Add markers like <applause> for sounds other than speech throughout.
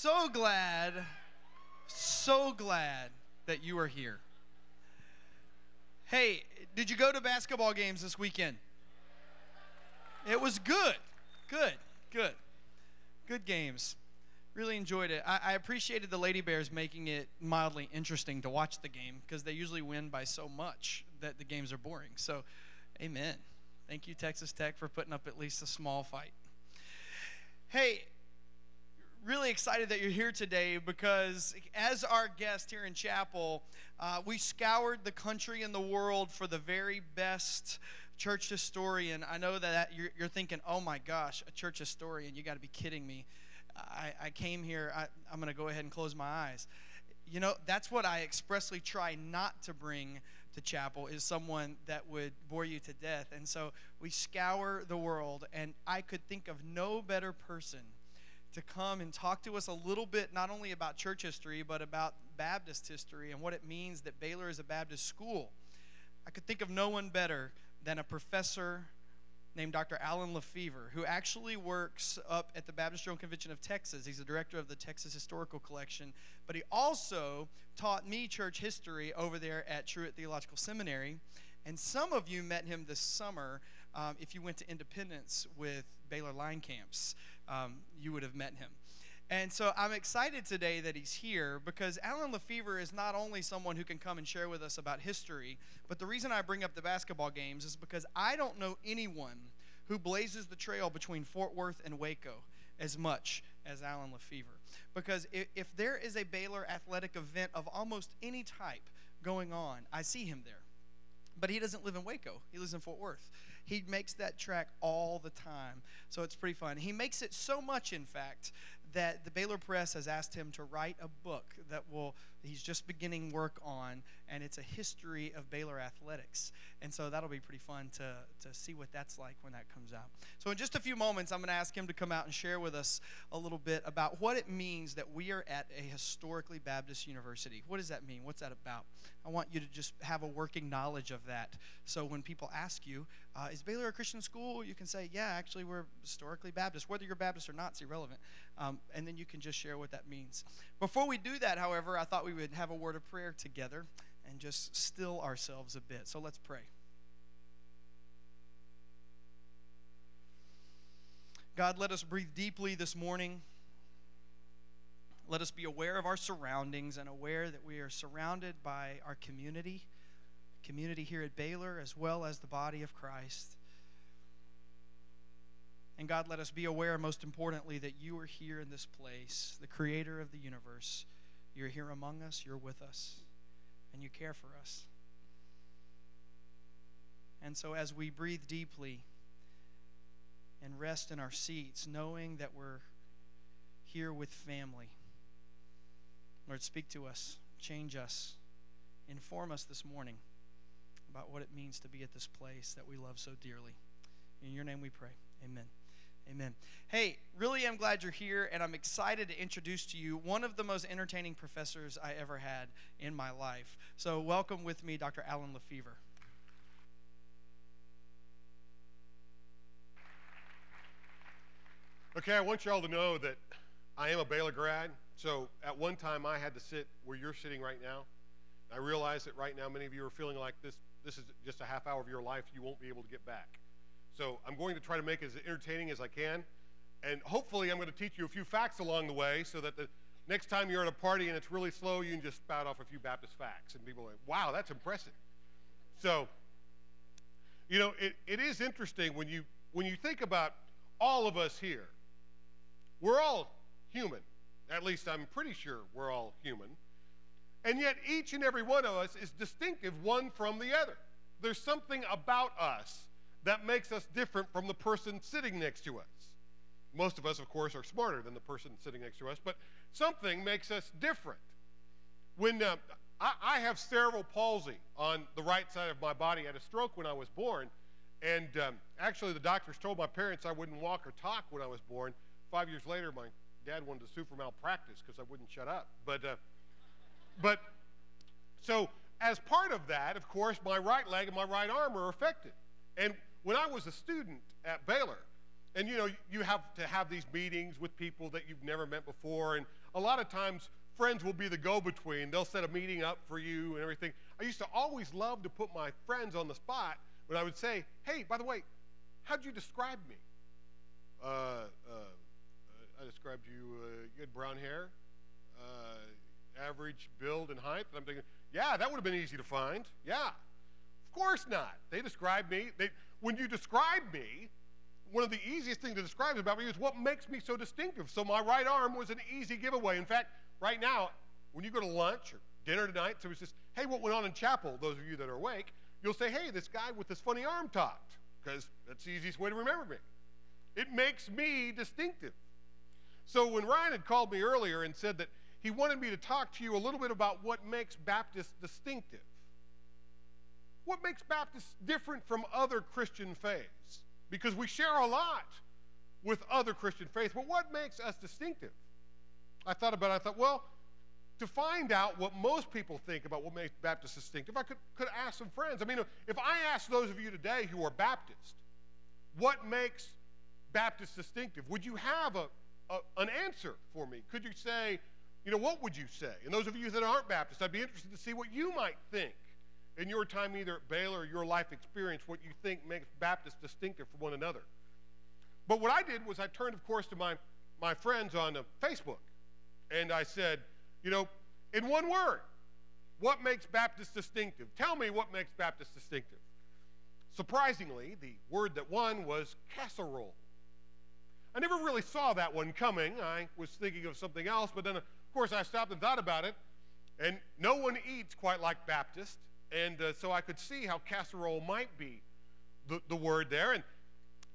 So glad, so glad that you are here. Hey, did you go to basketball games this weekend? It was good. Good. Good. Good games. Really enjoyed it. I, I appreciated the Lady Bears making it mildly interesting to watch the game because they usually win by so much that the games are boring. So, amen. Thank you, Texas Tech, for putting up at least a small fight. Hey, really excited that you're here today because, as our guest here in chapel, uh, we scoured the country and the world for the very best church historian. I know that you're, you're thinking, oh my gosh, a church historian, you got to be kidding me. I, I came here, I, I'm going to go ahead and close my eyes. You know, that's what I expressly try not to bring to chapel is someone that would bore you to death. And so we scour the world, and I could think of no better person to come and talk to us a little bit, not only about church history, but about Baptist history and what it means that Baylor is a Baptist school. I could think of no one better than a professor named Dr. Alan Lefever, who actually works up at the Baptist General Convention of Texas. He's the director of the Texas Historical Collection, but he also taught me church history over there at Truett Theological Seminary. And some of you met him this summer um, if you went to Independence with Baylor Line Camps um, you would have met him. And so I'm excited today that he's here because Alan Lefever is not only someone who can come and share with us about history, but the reason I bring up the basketball games is because I don't know anyone who blazes the trail between Fort Worth and Waco as much as Alan Lefever. Because if, if there is a Baylor athletic event of almost any type going on, I see him there. But he doesn't live in Waco, he lives in Fort Worth. He makes that track all the time. So it's pretty fun. He makes it so much, in fact, that the Baylor Press has asked him to write a book that will he's just beginning work on and it's a history of Baylor athletics. And so that'll be pretty fun to to see what that's like when that comes out. So in just a few moments I'm going to ask him to come out and share with us a little bit about what it means that we are at a historically Baptist university. What does that mean? What's that about? I want you to just have a working knowledge of that. So when people ask you, uh, is Baylor a Christian school? You can say, yeah, actually, we're historically Baptist. Whether you're Baptist or not it's irrelevant. Um, and then you can just share what that means. Before we do that, however, I thought we would have a word of prayer together and just still ourselves a bit. So let's pray. God, let us breathe deeply this morning. Let us be aware of our surroundings and aware that we are surrounded by our community, community here at Baylor, as well as the body of Christ. And God, let us be aware, most importantly, that you are here in this place, the creator of the universe. You're here among us, you're with us, and you care for us. And so, as we breathe deeply and rest in our seats, knowing that we're here with family, Lord, speak to us, change us, inform us this morning about what it means to be at this place that we love so dearly. In your name we pray. Amen. Amen. Hey, really I'm glad you're here, and I'm excited to introduce to you one of the most entertaining professors I ever had in my life. So, welcome with me, Dr. Alan Lefever. Okay, I want you all to know that I am a Baylor grad. So at one time, I had to sit where you're sitting right now. I realize that right now, many of you are feeling like this, this is just a half hour of your life you won't be able to get back. So I'm going to try to make it as entertaining as I can. And hopefully, I'm going to teach you a few facts along the way so that the next time you're at a party and it's really slow, you can just spout off a few Baptist facts. And people are like, wow, that's impressive. So, you know, it, it is interesting when you, when you think about all of us here. We're all human. At least I'm pretty sure we're all human. And yet, each and every one of us is distinctive one from the other. There's something about us that makes us different from the person sitting next to us. Most of us, of course, are smarter than the person sitting next to us, but something makes us different. When uh, I, I, have cerebral palsy on the right side of my body, I had a stroke when I was born, and um, actually, the doctors told my parents I wouldn't walk or talk when I was born. Five years later, my dad wanted to sue for malpractice because I wouldn't shut up. But, uh, but so as part of that, of course, my right leg and my right arm are affected. And when I was a student at Baylor, and you know, you have to have these meetings with people that you've never met before. And a lot of times, friends will be the go between. They'll set a meeting up for you and everything. I used to always love to put my friends on the spot when I would say, Hey, by the way, how'd you describe me? Uh, uh, I described you, uh, you had brown hair, uh, average build and height. And I'm thinking, yeah, that would have been easy to find. Yeah. Of course not. They described me. They, when you describe me, one of the easiest things to describe about me is what makes me so distinctive. So my right arm was an easy giveaway. In fact, right now, when you go to lunch or dinner tonight, somebody says, hey, what went on in chapel, those of you that are awake, you'll say, hey, this guy with this funny arm talked, because that's the easiest way to remember me. It makes me distinctive. So when Ryan had called me earlier and said that he wanted me to talk to you a little bit about what makes Baptists distinctive, what makes Baptists different from other Christian faiths? Because we share a lot with other Christian faiths, but what makes us distinctive? I thought about it, I thought, well, to find out what most people think about what makes Baptists distinctive, I could, could ask some friends. I mean, if I ask those of you today who are Baptist, what makes Baptists distinctive, would you have a, a, an answer for me? Could you say, you know, what would you say? And those of you that aren't Baptist, I'd be interested to see what you might think in your time either at Baylor or your life experience, what you think makes Baptists distinctive from one another. But what I did was I turned, of course, to my, my friends on uh, Facebook, and I said, you know, in one word, what makes Baptists distinctive? Tell me what makes Baptists distinctive. Surprisingly, the word that won was casserole. I never really saw that one coming. I was thinking of something else, but then, of course, I stopped and thought about it. And no one eats quite like Baptist. And uh, so I could see how casserole might be the, the word there. And,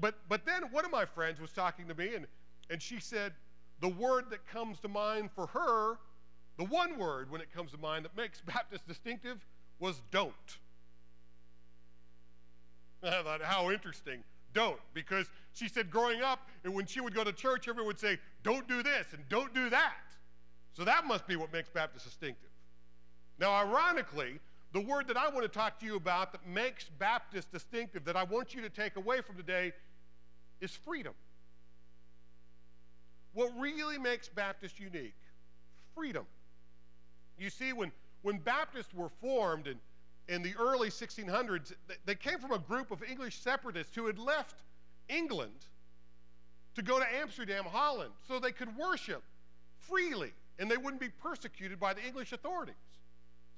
but, but then one of my friends was talking to me, and, and she said the word that comes to mind for her, the one word when it comes to mind that makes <laughs> Baptist distinctive, was don't. I thought, how interesting. Don't. Because she said growing up, and when she would go to church, everyone would say, don't do this and don't do that. So that must be what makes Baptist distinctive. Now, ironically, the word that I want to talk to you about that makes Baptist distinctive, that I want you to take away from today, is freedom. What really makes Baptist unique? Freedom. You see, when, when Baptists were formed in, in the early 1600s, they came from a group of English separatists who had left England to go to Amsterdam, Holland, so they could worship freely and they wouldn't be persecuted by the English authorities.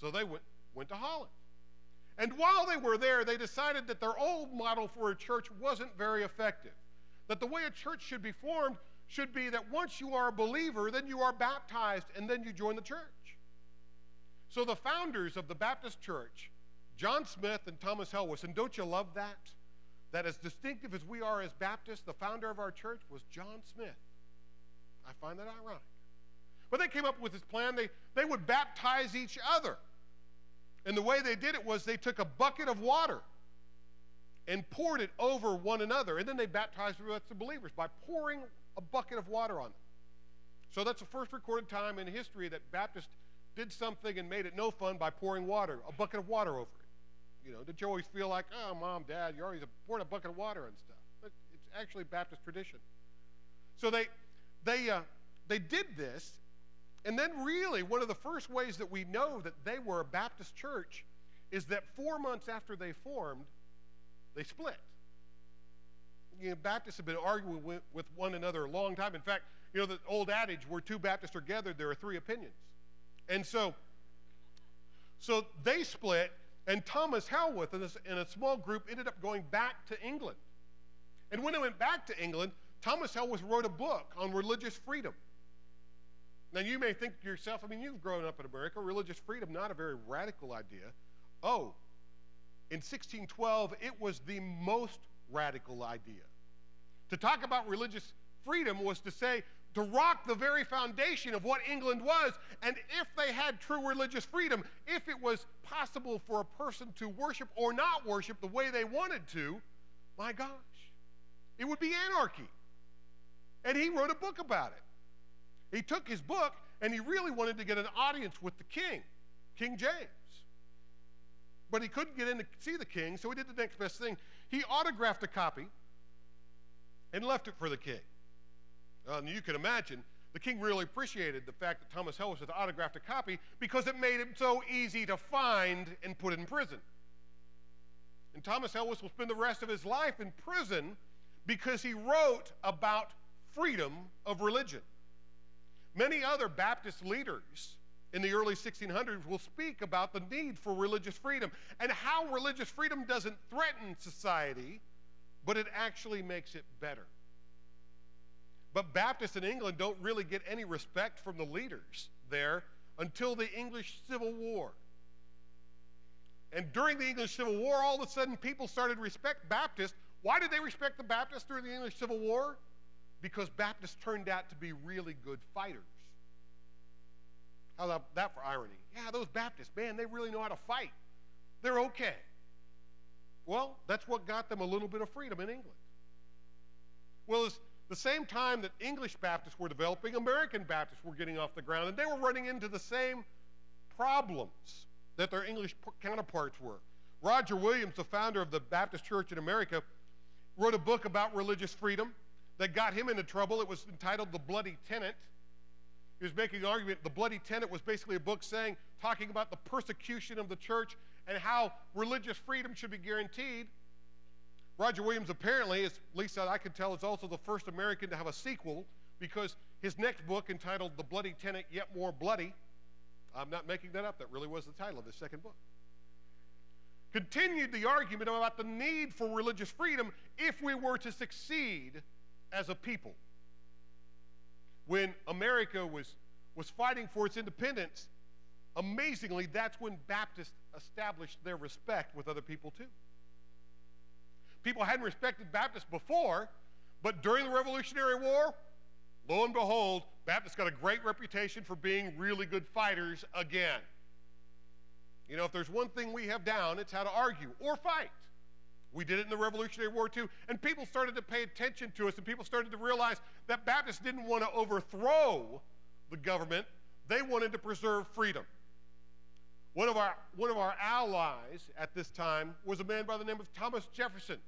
So they went, went to Holland. And while they were there, they decided that their old model for a church wasn't very effective. That the way a church should be formed should be that once you are a believer, then you are baptized and then you join the church. So the founders of the Baptist church, John Smith and Thomas Helwys, and don't you love that? That as distinctive as we are as Baptists, the founder of our church was John Smith. I find that ironic. But they came up with this plan. They, they would baptize each other. And the way they did it was they took a bucket of water and poured it over one another. And then they baptized the believers by pouring a bucket of water on them. So that's the first recorded time in history that Baptists did something and made it no fun by pouring water, a bucket of water over it. You know, did you always feel like, oh, mom, dad, you're always pouring a bucket of water and stuff? But it's actually Baptist tradition. So they, they, uh, they did this, and then, really, one of the first ways that we know that they were a Baptist church is that four months after they formed, they split. You know, Baptists have been arguing with, one another a long time. In fact, you know, the old adage, where two Baptists are gathered, there are three opinions. And so, so they split, and Thomas Helwys and a, and a small group ended up going back to England. And when they went back to England, Thomas Helwys wrote a book on religious freedom. Now, you may think to yourself, I mean, you've grown up in America, religious freedom, not a very radical idea. Oh, in 1612, it was the most radical idea. To talk about religious freedom was to say, to rock the very foundation of what England was. And if they had true religious freedom, if it was possible for a person to worship or not worship the way they wanted to, my gosh, it would be anarchy. And he wrote a book about it. He took his book and he really wanted to get an audience with the king, King James. But he couldn't get in to see the king, so he did the next best thing. He autographed a copy and left it for the king. Uh, and you can imagine the king really appreciated the fact that Thomas Helwys had autographed a copy because it made him so easy to find and put in prison. And Thomas Helwys will spend the rest of his life in prison because he wrote about freedom of religion. Many other Baptist leaders in the early 1600s will speak about the need for religious freedom and how religious freedom doesn't threaten society, but it actually makes it better. But Baptists in England don't really get any respect from the leaders there until the English Civil War. And during the English Civil War, all of a sudden people started respect Baptists. Why did they respect the Baptists during the English Civil War? Because Baptists turned out to be really good fighters. How about that for irony? Yeah, those Baptists, man, they really know how to fight. They're okay. Well, that's what got them a little bit of freedom in England. Well, it's the same time that English Baptists were developing, American Baptists were getting off the ground, and they were running into the same problems that their English counterparts were. Roger Williams, the founder of the Baptist Church in America, wrote a book about religious freedom that got him into trouble. It was entitled The Bloody Tenent. He was making an argument. The Bloody Tenent was basically a book saying, talking about the persecution of the church and how religious freedom should be guaranteed. Roger Williams apparently, at least I can tell, is also the first American to have a sequel because his next book, entitled The Bloody Tenent Yet More Bloody, I'm not making that up, that really was the title of his second book, continued the argument about the need for religious freedom if we were to succeed as a people. When America was, was fighting for its independence, amazingly, that's when Baptists established their respect with other people too. People hadn't respected Baptists before, but during the Revolutionary War, lo and behold, Baptists got a great reputation for being really good fighters again. You know, if there's one thing we have down, it's how to argue or fight. We did it in the Revolutionary War too, and people started to pay attention to us, and people started to realize that Baptists didn't want to overthrow the government, they wanted to preserve freedom. One of, our, one of our allies at this time was a man by the name of Thomas Jefferson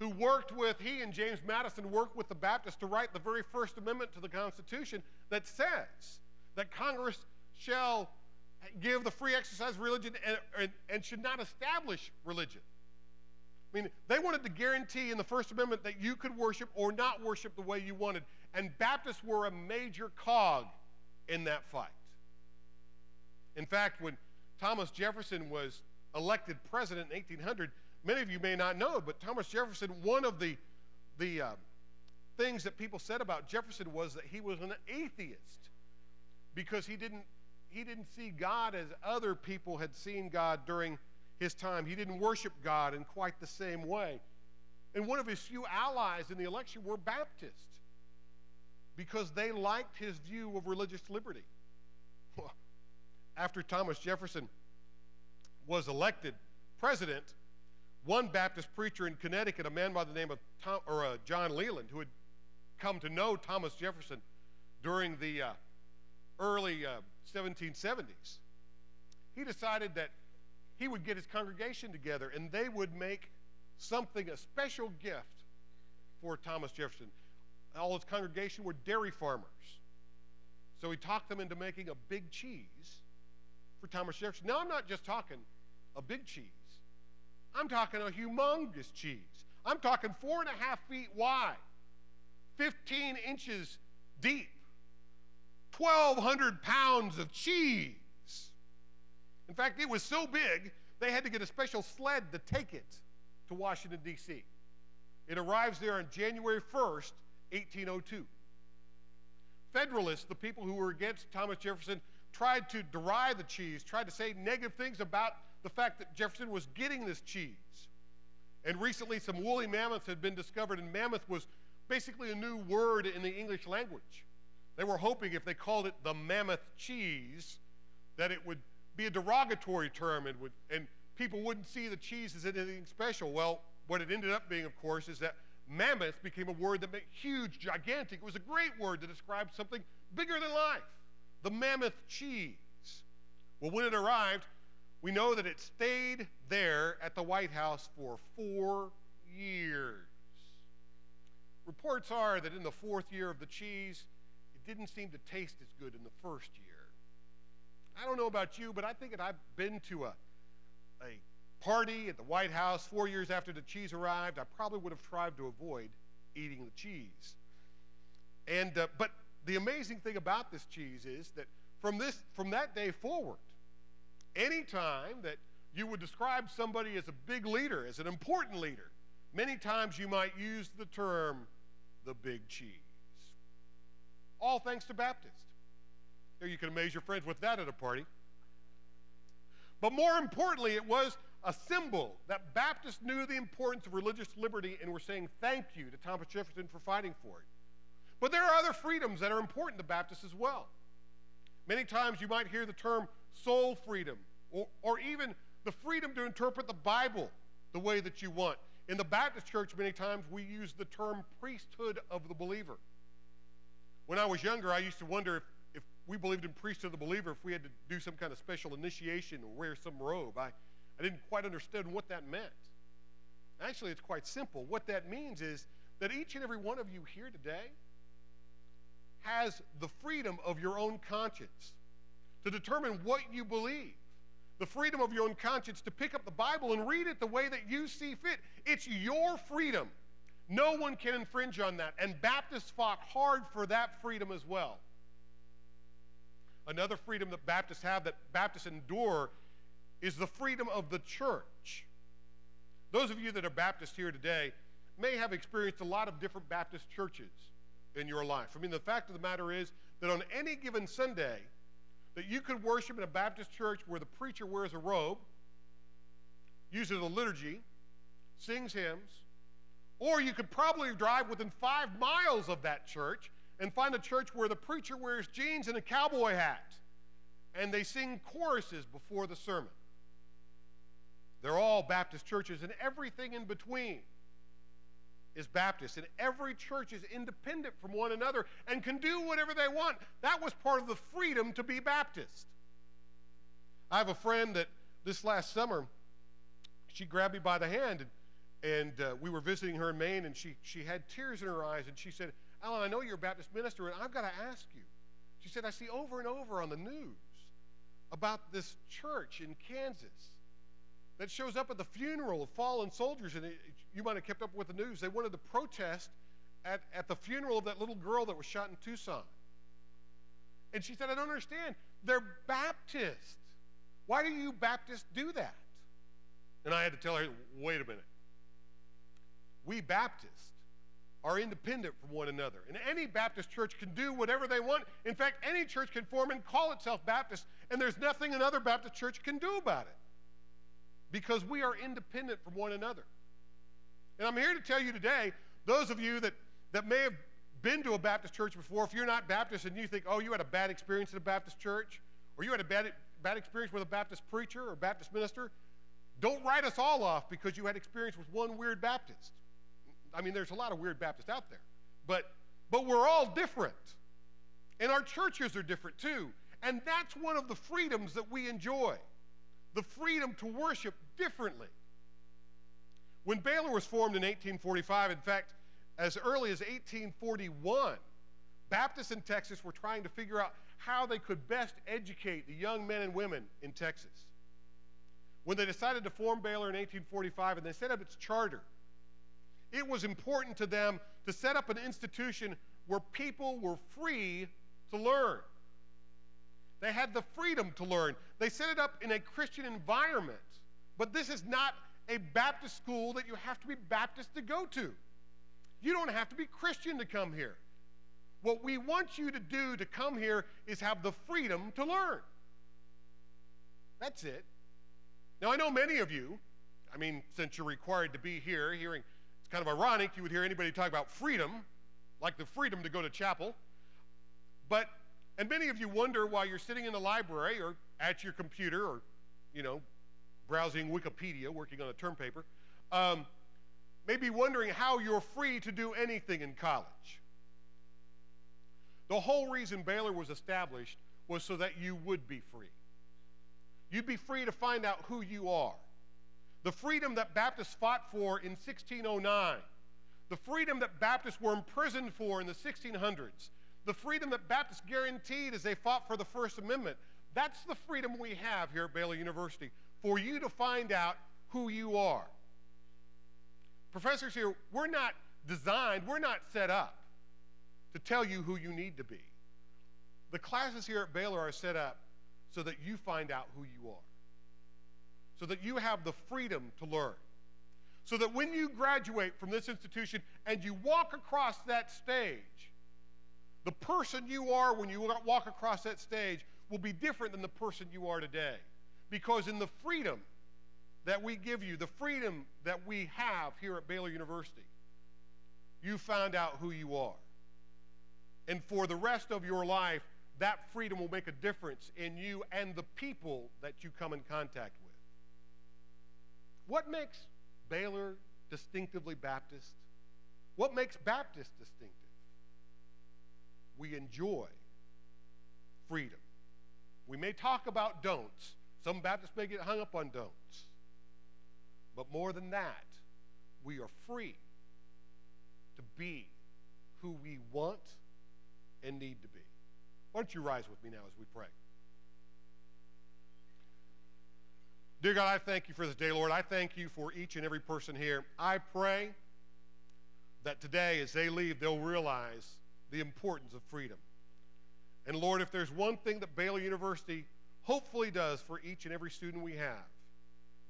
who worked with, he and James Madison worked with the Baptists to write the very First Amendment to the Constitution that says that Congress shall give the free exercise of religion and, and, and should not establish religion. I mean, they wanted to guarantee in the First Amendment that you could worship or not worship the way you wanted. And Baptists were a major cog in that fight. In fact, when Thomas Jefferson was elected president in 1800, Many of you may not know, but Thomas Jefferson, one of the, the uh, things that people said about Jefferson was that he was an atheist because he didn't, he didn't see God as other people had seen God during his time. He didn't worship God in quite the same way. And one of his few allies in the election were Baptists because they liked his view of religious liberty. After Thomas Jefferson was elected president, one Baptist preacher in Connecticut, a man by the name of Tom, or uh, John Leland, who had come to know Thomas Jefferson during the uh, early uh, 1770s, he decided that he would get his congregation together and they would make something, a special gift for Thomas Jefferson. All his congregation were dairy farmers. So he talked them into making a big cheese for Thomas Jefferson. Now, I'm not just talking a big cheese. I'm talking a humongous cheese. I'm talking four and a half feet wide, 15 inches deep, 1,200 pounds of cheese. In fact, it was so big, they had to get a special sled to take it to Washington, D.C. It arrives there on January 1st, 1802. Federalists, the people who were against Thomas Jefferson, tried to deride the cheese, tried to say negative things about the fact that Jefferson was getting this cheese. And recently, some woolly mammoths had been discovered, and mammoth was basically a new word in the English language. They were hoping if they called it the mammoth cheese, that it would be a derogatory term and, would, and people wouldn't see the cheese as anything special. Well, what it ended up being, of course, is that mammoth became a word that meant huge, gigantic. It was a great word to describe something bigger than life the mammoth cheese. Well, when it arrived, we know that it stayed there at the White House for four years. reports are that in the fourth year of the cheese, it didn't seem to taste as good in the first year. I don't know about you, but I think that I've been to a, a party at the White House four years after the cheese arrived. I probably would have tried to avoid eating the cheese. And, uh, but the amazing thing about this cheese is that from, this, from that day forward, anytime that you would describe somebody as a big leader, as an important leader, many times you might use the term the big cheese. All thanks to Baptist. You can amaze your friends with that at a party. But more importantly, it was a symbol that Baptists knew the importance of religious liberty and were saying thank you to Thomas Jefferson for fighting for it. But there are other freedoms that are important to Baptists as well. Many times you might hear the term soul freedom or, or even the freedom to interpret the Bible the way that you want. In the Baptist church, many times we use the term priesthood of the believer. When I was younger, I used to wonder if we believed in priesthood of the believer, if we had to do some kind of special initiation or wear some robe. I, I didn't quite understand what that meant. Actually, it's quite simple. What that means is that each and every one of you here today has the freedom of your own conscience to determine what you believe, the freedom of your own conscience to pick up the Bible and read it the way that you see fit. It's your freedom. No one can infringe on that. And Baptists fought hard for that freedom as well. Another freedom that Baptists have, that Baptists endure, is the freedom of the church. Those of you that are Baptists here today may have experienced a lot of different Baptist churches in your life. I mean, the fact of the matter is that on any given Sunday, that you could worship in a Baptist church where the preacher wears a robe, uses a liturgy, sings hymns, or you could probably drive within five miles of that church and find a church where the preacher wears jeans and a cowboy hat and they sing choruses before the sermon. They're all Baptist churches and everything in between is Baptist, and every church is independent from one another and can do whatever they want. That was part of the freedom to be Baptist. I have a friend that this last summer, she grabbed me by the hand, and, and uh, we were visiting her in Maine, and she, she had tears in her eyes, and she said, Alan, I know you're a Baptist minister, and I've got to ask you. She said, I see over and over on the news about this church in Kansas that shows up at the funeral of fallen soldiers. And it, you might have kept up with the news. They wanted to protest at, at the funeral of that little girl that was shot in Tucson. And she said, I don't understand. They're Baptist. Why do you Baptists do that? And I had to tell her, wait a minute. We Baptists are independent from one another. And any Baptist church can do whatever they want. In fact, any church can form and call itself Baptist, and there's nothing another Baptist church can do about it because we are independent from one another. And I'm here to tell you today, those of you that, that may have been to a Baptist church before, if you're not Baptist and you think, oh, you had a bad experience at a Baptist church, or you had a bad, bad experience with a Baptist preacher or Baptist minister, don't write us all off because you had experience with one weird Baptist. I mean, there's a lot of weird Baptists out there, but, but we're all different. And our churches are different too. And that's one of the freedoms that we enjoy the freedom to worship differently. When Baylor was formed in 1845, in fact, as early as 1841, Baptists in Texas were trying to figure out how they could best educate the young men and women in Texas. When they decided to form Baylor in 1845 and they set up its charter, it was important to them to set up an institution where people were free to learn. They had the freedom to learn. They set it up in a Christian environment. But this is not a Baptist school that you have to be Baptist to go to. You don't have to be Christian to come here. What we want you to do to come here is have the freedom to learn. That's it. Now, I know many of you, I mean, since you're required to be here, hearing, kind of ironic you would hear anybody talk about freedom, like the freedom to go to chapel. But and many of you wonder while you're sitting in the library or at your computer or, you know, browsing Wikipedia, working on a term paper, um, maybe wondering how you're free to do anything in college. The whole reason Baylor was established was so that you would be free. You'd be free to find out who you are. The freedom that Baptists fought for in 1609, the freedom that Baptists were imprisoned for in the 1600s, the freedom that Baptists guaranteed as they fought for the First Amendment. That's the freedom we have here at Baylor University for you to find out who you are. Professors here, we're not designed, we're not set up to tell you who you need to be. The classes here at Baylor are set up so that you find out who you are, so that you have the freedom to learn, so that when you graduate from this institution and you walk across that stage, the person you are when you walk across that stage will be different than the person you are today. Because in the freedom that we give you, the freedom that we have here at Baylor University, you found out who you are. And for the rest of your life, that freedom will make a difference in you and the people that you come in contact with. What makes Baylor distinctively Baptist? What makes Baptist distinctive? We enjoy freedom. We may talk about don'ts. Some Baptists may get hung up on don'ts. But more than that, we are free to be who we want and need to be. Why don't you rise with me now as we pray? Dear God, I thank you for this day, Lord. I thank you for each and every person here. I pray that today, as they leave, they'll realize the importance of freedom. And Lord, if there's one thing that Baylor University hopefully does for each and every student we have,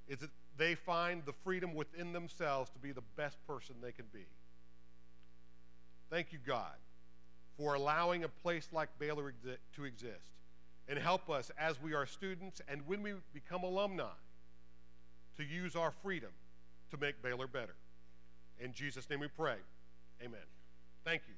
is that they find the freedom within themselves to be the best person they can be. Thank you, God for allowing a place like Baylor to exist. And help us as we are students and when we become alumni to use our freedom to make Baylor better. In Jesus' name we pray. Amen. Thank you.